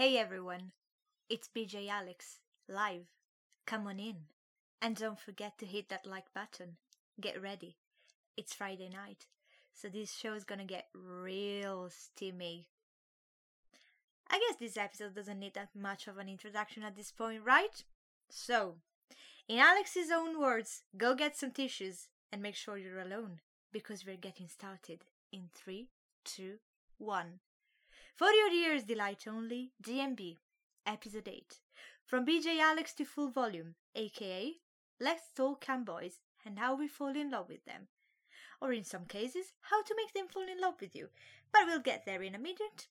Hey everyone, it's BJ Alex, live. Come on in. And don't forget to hit that like button. Get ready. It's Friday night, so this show is gonna get real steamy. I guess this episode doesn't need that much of an introduction at this point, right? So, in Alex's own words, go get some tissues and make sure you're alone because we're getting started in three, two, one. For your ears delight only, DMB, episode 8. From BJ Alex to full volume, aka Let's Talk Camboys and how we fall in love with them. Or in some cases, how to make them fall in love with you. But we'll get there in a minute.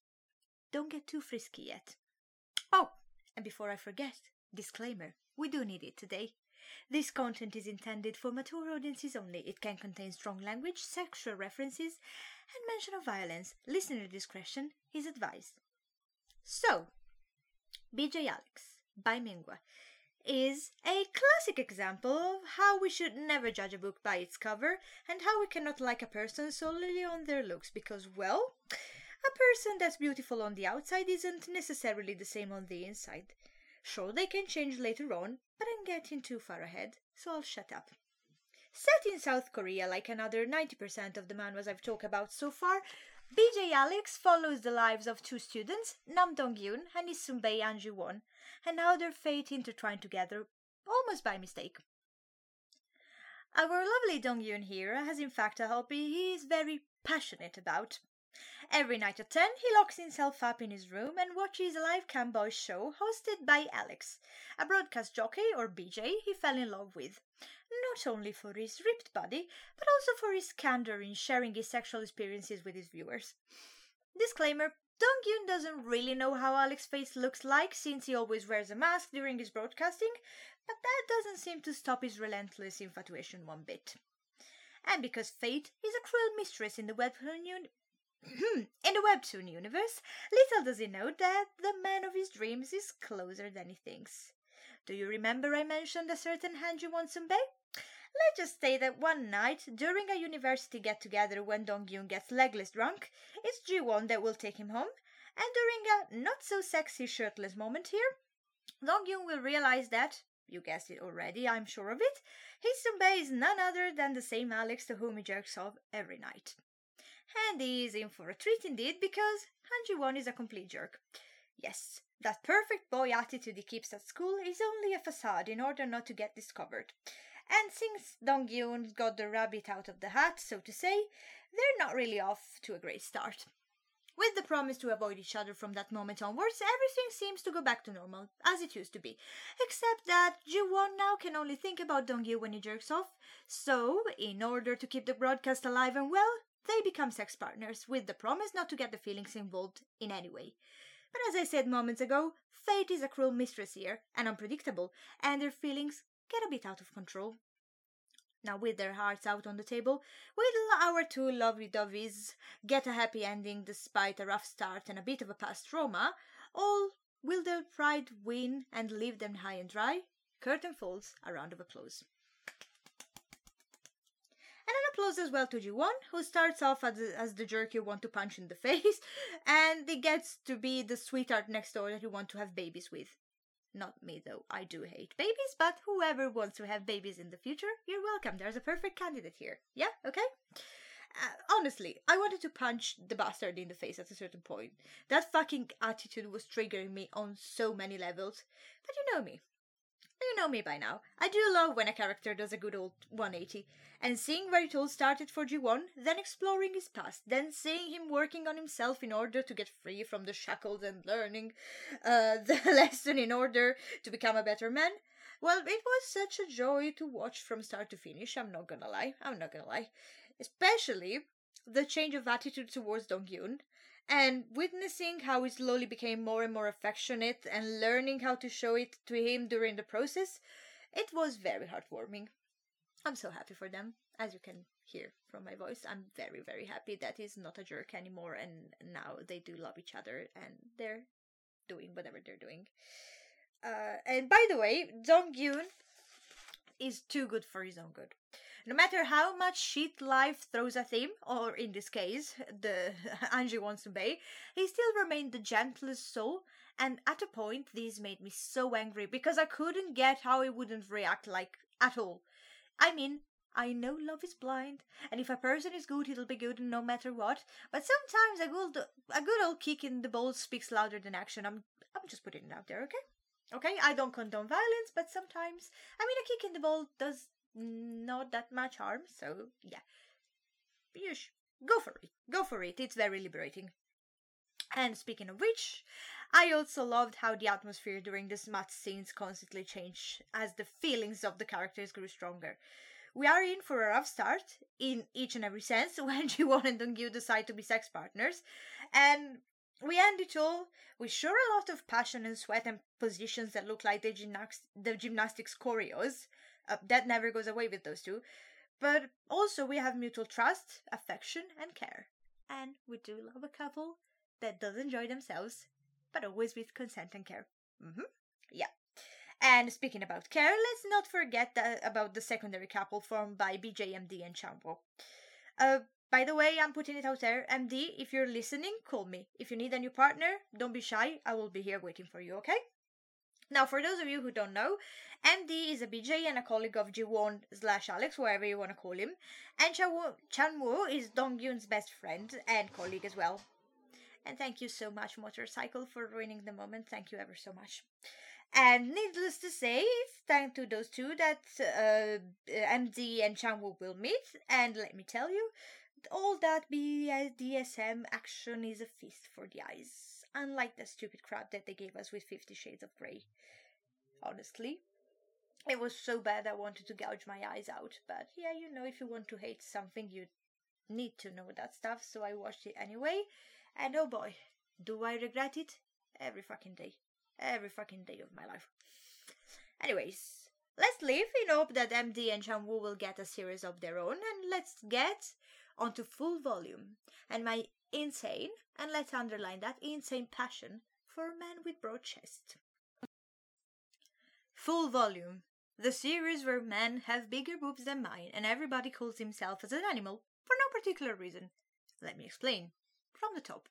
Don't get too frisky yet. Oh, and before I forget, disclaimer we do need it today. This content is intended for mature audiences only. It can contain strong language, sexual references, and mention of violence. Listener discretion is advised. So, BJ Alex by Mingwa is a classic example of how we should never judge a book by its cover and how we cannot like a person solely on their looks because, well, a person that's beautiful on the outside isn't necessarily the same on the inside. Sure, they can change later on, but getting too far ahead, so I'll shut up. Set in South Korea, like another 90% of the manhwas I've talked about so far, BJ Alex follows the lives of two students, Nam Dong-yoon and Isumbei Ahn Ji-won, and how their fate intertwined together, almost by mistake. Our lovely Dong-yoon here has in fact a hobby he is very passionate about. Every night at 10, he locks himself up in his room and watches a live camboy show hosted by Alex, a broadcast jockey or BJ he fell in love with, not only for his ripped body, but also for his candor in sharing his sexual experiences with his viewers. Disclaimer Dong Yoon doesn't really know how Alex's face looks like since he always wears a mask during his broadcasting, but that doesn't seem to stop his relentless infatuation one bit. And because fate is a cruel mistress in the un- Hmm, in the webtoon universe, little does he know that the man of his dreams is closer than he thinks. Do you remember I mentioned a certain Hanju Wonsunbei? Let's just say that one night, during a university get together when Dong Yoon gets legless drunk, it's Ji Won that will take him home, and during a not so sexy shirtless moment here, Dong Yoon will realize that, you guessed it already, I'm sure of it, his Sunbei is none other than the same Alex to whom he jerks off every night. And he is in for a treat indeed because Han Ji Won is a complete jerk. Yes, that perfect boy attitude he keeps at school is only a facade in order not to get discovered. And since Dong Yoon got the rabbit out of the hat, so to say, they're not really off to a great start. With the promise to avoid each other from that moment onwards, everything seems to go back to normal, as it used to be. Except that now can only think about Dong-yu when he jerks off, so, in order to keep the broadcast alive and well, they become sex partners, with the promise not to get the feelings involved in any way. But as I said moments ago, fate is a cruel mistress here, and unpredictable, and their feelings get a bit out of control. Now, with their hearts out on the table, will our two lovely dovies get a happy ending despite a rough start and a bit of a past trauma, or will their pride win and leave them high and dry? Curtain falls, a round of applause. And an applause as well to Ji-won, who starts off as the, as the jerk you want to punch in the face, and he gets to be the sweetheart next door that you want to have babies with. Not me though, I do hate babies, but whoever wants to have babies in the future, you're welcome. There's a perfect candidate here. Yeah, okay? Uh, honestly, I wanted to punch the bastard in the face at a certain point. That fucking attitude was triggering me on so many levels. But you know me. You know me by now. I do love when a character does a good old 180. And seeing where it all started for Ji-won, then exploring his past, then seeing him working on himself in order to get free from the shackles and learning uh, the lesson in order to become a better man. Well, it was such a joy to watch from start to finish, I'm not gonna lie. I'm not gonna lie. Especially the change of attitude towards Dong Yoon and witnessing how he slowly became more and more affectionate and learning how to show it to him during the process, it was very heartwarming. I'm so happy for them, as you can hear from my voice. I'm very, very happy that he's not a jerk anymore, and now they do love each other and they're doing whatever they're doing. Uh, and by the way, Dong Yoon is too good for his own good. No matter how much shit life throws at him, or in this case, the Angie wants to be, he still remained the gentlest soul. And at a point, this made me so angry because I couldn't get how he wouldn't react like at all. I mean, I know love is blind, and if a person is good, it'll be good no matter what. But sometimes a good, a good old kick in the balls speaks louder than action. I'm, I'm just putting it out there, okay? Okay, I don't condone violence, but sometimes, I mean, a kick in the ball does not that much harm. So yeah, you sh- go for it. Go for it. It's very liberating. And speaking of which, I also loved how the atmosphere during the smut scenes constantly changed as the feelings of the characters grew stronger. We are in for a rough start in each and every sense when Ji-won and Dong-gyu decide to be sex partners, and we end it all with sure a lot of passion and sweat and positions that look like the, gymnastics, the gymnastics choreos. Uh, that never goes away with those two. But also we have mutual trust, affection, and care. And we do love a couple that does enjoy themselves, but always with consent and care. Mm-hmm. Yeah. And speaking about care, let's not forget the, about the secondary couple formed by BJMD and Chanwoo. Uh, by the way, I'm putting it out there. MD, if you're listening, call me. If you need a new partner, don't be shy. I will be here waiting for you, okay? Now, for those of you who don't know, MD is a BJ and a colleague of Ji-won slash Alex, whatever you want to call him. And Chanwoo is Dong-gyun's best friend and colleague as well. And thank you so much, Motorcycle, for ruining the moment. Thank you ever so much. And needless to say, it's thanks to those two that uh, MD and Chanwoo will meet. And let me tell you, all that BDSM action is a feast for the eyes. Unlike the stupid crap that they gave us with Fifty Shades of Grey. Honestly. It was so bad I wanted to gouge my eyes out. But yeah, you know, if you want to hate something, you need to know that stuff. So I watched it anyway. And oh boy, do I regret it? Every fucking day. Every fucking day of my life. Anyways, let's live in hope that MD and Chanwoo will get a series of their own, and let's get onto full volume. And my insane, and let's underline that, insane passion for a man with broad chest. Full volume. The series where men have bigger boobs than mine, and everybody calls himself as an animal for no particular reason. Let me explain. From the top.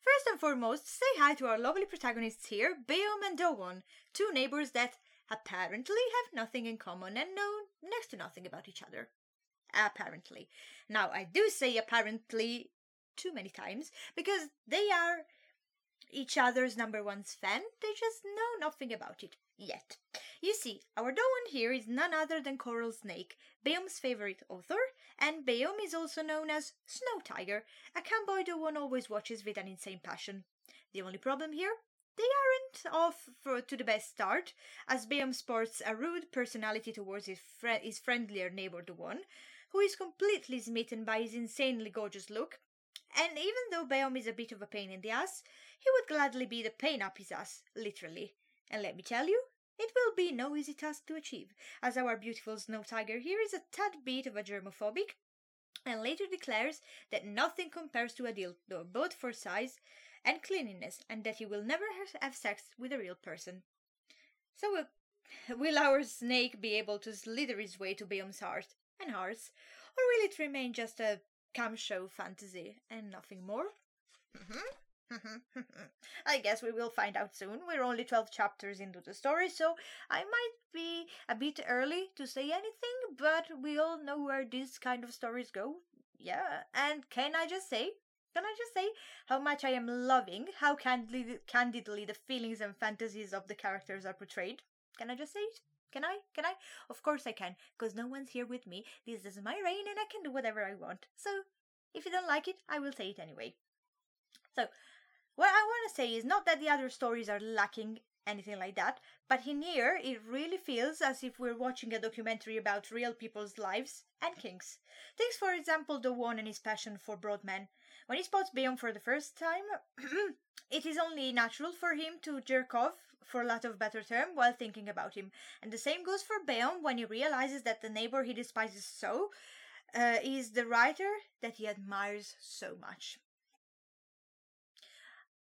First and foremost, say hi to our lovely protagonists here, Beom and Do-won, two neighbors that apparently have nothing in common and know next to nothing about each other. Apparently. Now, I do say apparently too many times because they are each other's number one's fan, they just know nothing about it yet. You see, our Do-won here is none other than Coral Snake, Beom's favorite author, and Beom is also known as Snow Tiger, a camboy Do-won always watches with an insane passion. The only problem here? They aren't off for, to the best start, as Beom sports a rude personality towards his, fr- his friendlier neighbor Do-won, who is completely smitten by his insanely gorgeous look. And even though Beom is a bit of a pain in the ass, he would gladly be the pain up his ass, literally. And let me tell you, it will be no easy task to achieve, as our beautiful snow tiger here is a tad bit of a germophobic, and later declares that nothing compares to a dildo, both for size and cleanliness, and that he will never have sex with a real person. So, will our snake be able to slither his way to Beom's heart and hearts, or will it remain just a cam show fantasy and nothing more? Mm-hmm. I guess we will find out soon. We're only 12 chapters into the story, so I might be a bit early to say anything, but we all know where these kind of stories go. Yeah, and can I just say, can I just say how much I am loving how candidly, candidly the feelings and fantasies of the characters are portrayed? Can I just say it? Can I? Can I? Of course I can, because no one's here with me. This is my reign and I can do whatever I want. So, if you don't like it, I will say it anyway. So, what I want to say is not that the other stories are lacking anything like that, but in here it really feels as if we're watching a documentary about real people's lives and kinks. Takes for example the one and his passion for broad men. When he spots Beom for the first time, it is only natural for him to jerk off, for lack of better term, while thinking about him. And the same goes for Beom when he realizes that the neighbor he despises so uh, is the writer that he admires so much.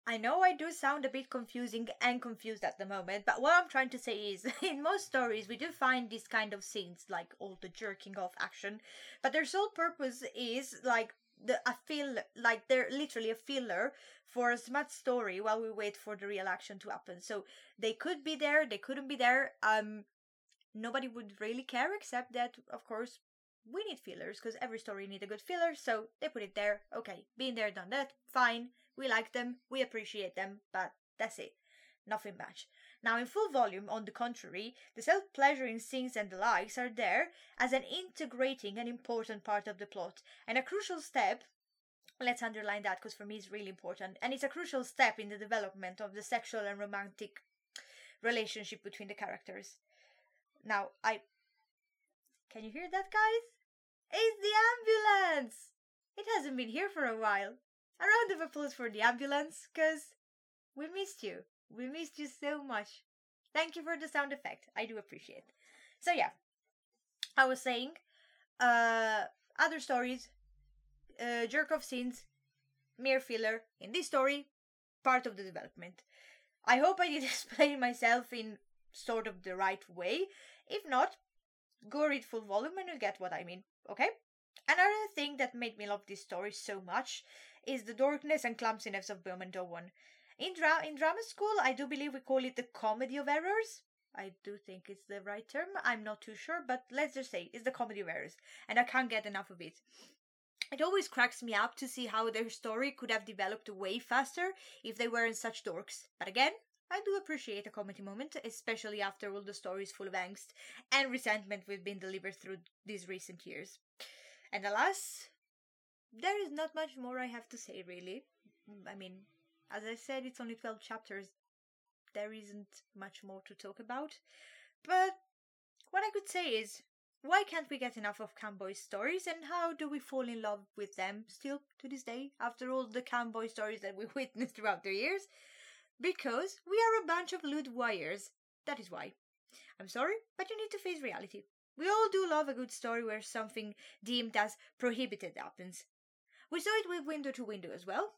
I know I do sound a bit confusing and confused at the moment, but what I'm trying to say is in most stories we do find these kind of scenes like all the jerking off action, but their sole purpose is like the a feel like they're literally a filler for a smart story while we wait for the real action to happen. So they could be there, they couldn't be there. Um nobody would really care except that of course we need fillers because every story need a good filler, so they put it there. Okay, been there, done that, fine. We like them, we appreciate them, but that's it. Nothing much. Now, in full volume, on the contrary, the self pleasuring scenes and the likes are there as an integrating and important part of the plot, and a crucial step. Let's underline that because for me it's really important, and it's a crucial step in the development of the sexual and romantic relationship between the characters. Now, I. Can you hear that, guys? It's the ambulance! It hasn't been here for a while. A round of applause for the ambulance, because we missed you. We missed you so much. Thank you for the sound effect. I do appreciate. So yeah, I was saying, uh, other stories, uh, jerk off scenes, mere filler. In this story, part of the development. I hope I did explain myself in sort of the right way. If not, go read full volume and you'll get what I mean. Okay? Another thing that made me love this story so much is the darkness and clumsiness of Beom and Do-won. In, dra- in drama school, I do believe we call it the comedy of errors. I do think it's the right term. I'm not too sure, but let's just say it's the comedy of errors, and I can't get enough of it. It always cracks me up to see how their story could have developed way faster if they weren't such dorks. But again, I do appreciate a comedy moment, especially after all the stories full of angst and resentment we've been delivered through these recent years. And alas, there is not much more I have to say, really. Mm, I mean, as I said, it's only 12 chapters. There isn't much more to talk about. But what I could say is, why can't we get enough of Camboy stories and how do we fall in love with them still to this day after all the Camboy stories that we witnessed throughout the years? Because we are a bunch of lewd wires. That is why. I'm sorry, but you need to face reality. We all do love a good story where something deemed as prohibited happens. We saw it with Window to Window as well.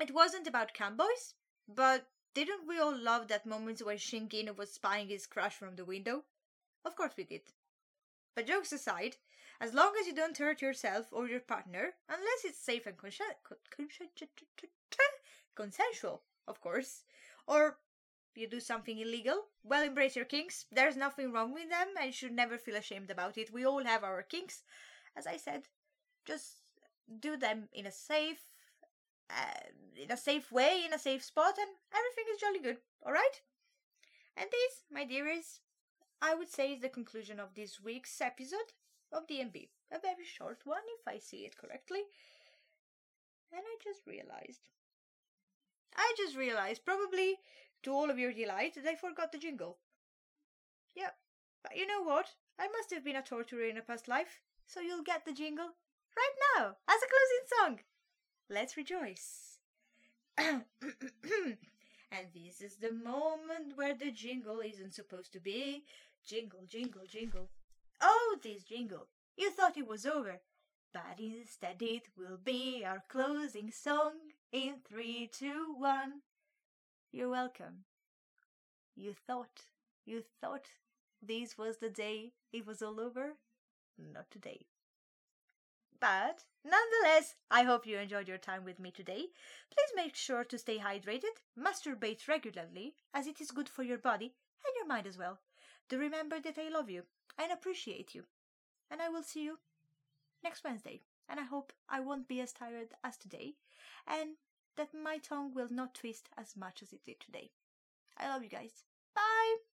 It wasn't about camboys, but didn't we all love that moment where Shingino was spying his crush from the window? Of course we did. But jokes aside, as long as you don't hurt yourself or your partner, unless it's safe and consensual, of course, or you do something illegal, well, embrace your kinks. There's nothing wrong with them and you should never feel ashamed about it. We all have our kinks. As I said, just do them in a safe, uh, in a safe way, in a safe spot, and everything is jolly good. All right? And this, my dearies, I would say is the conclusion of this week's episode of DNB. A very short one, if I see it correctly. And I just realized I just realized, probably to all of your delight, that I forgot the jingle. Yep, but you know what? I must have been a torturer in a past life, so you'll get the jingle right now as a closing song. Let's rejoice. and this is the moment where the jingle isn't supposed to be. Jingle, jingle, jingle. Oh, this jingle. You thought it was over, but instead it will be our closing song in three, two, one. You're welcome. You thought, you thought this was the day it was all over? Not today. But nonetheless, I hope you enjoyed your time with me today. Please make sure to stay hydrated, masturbate regularly, as it is good for your body and your mind as well. Do remember that I love you and appreciate you. And I will see you next Wednesday. And I hope I won't be as tired as today and that my tongue will not twist as much as it did today. I love you guys. Bye!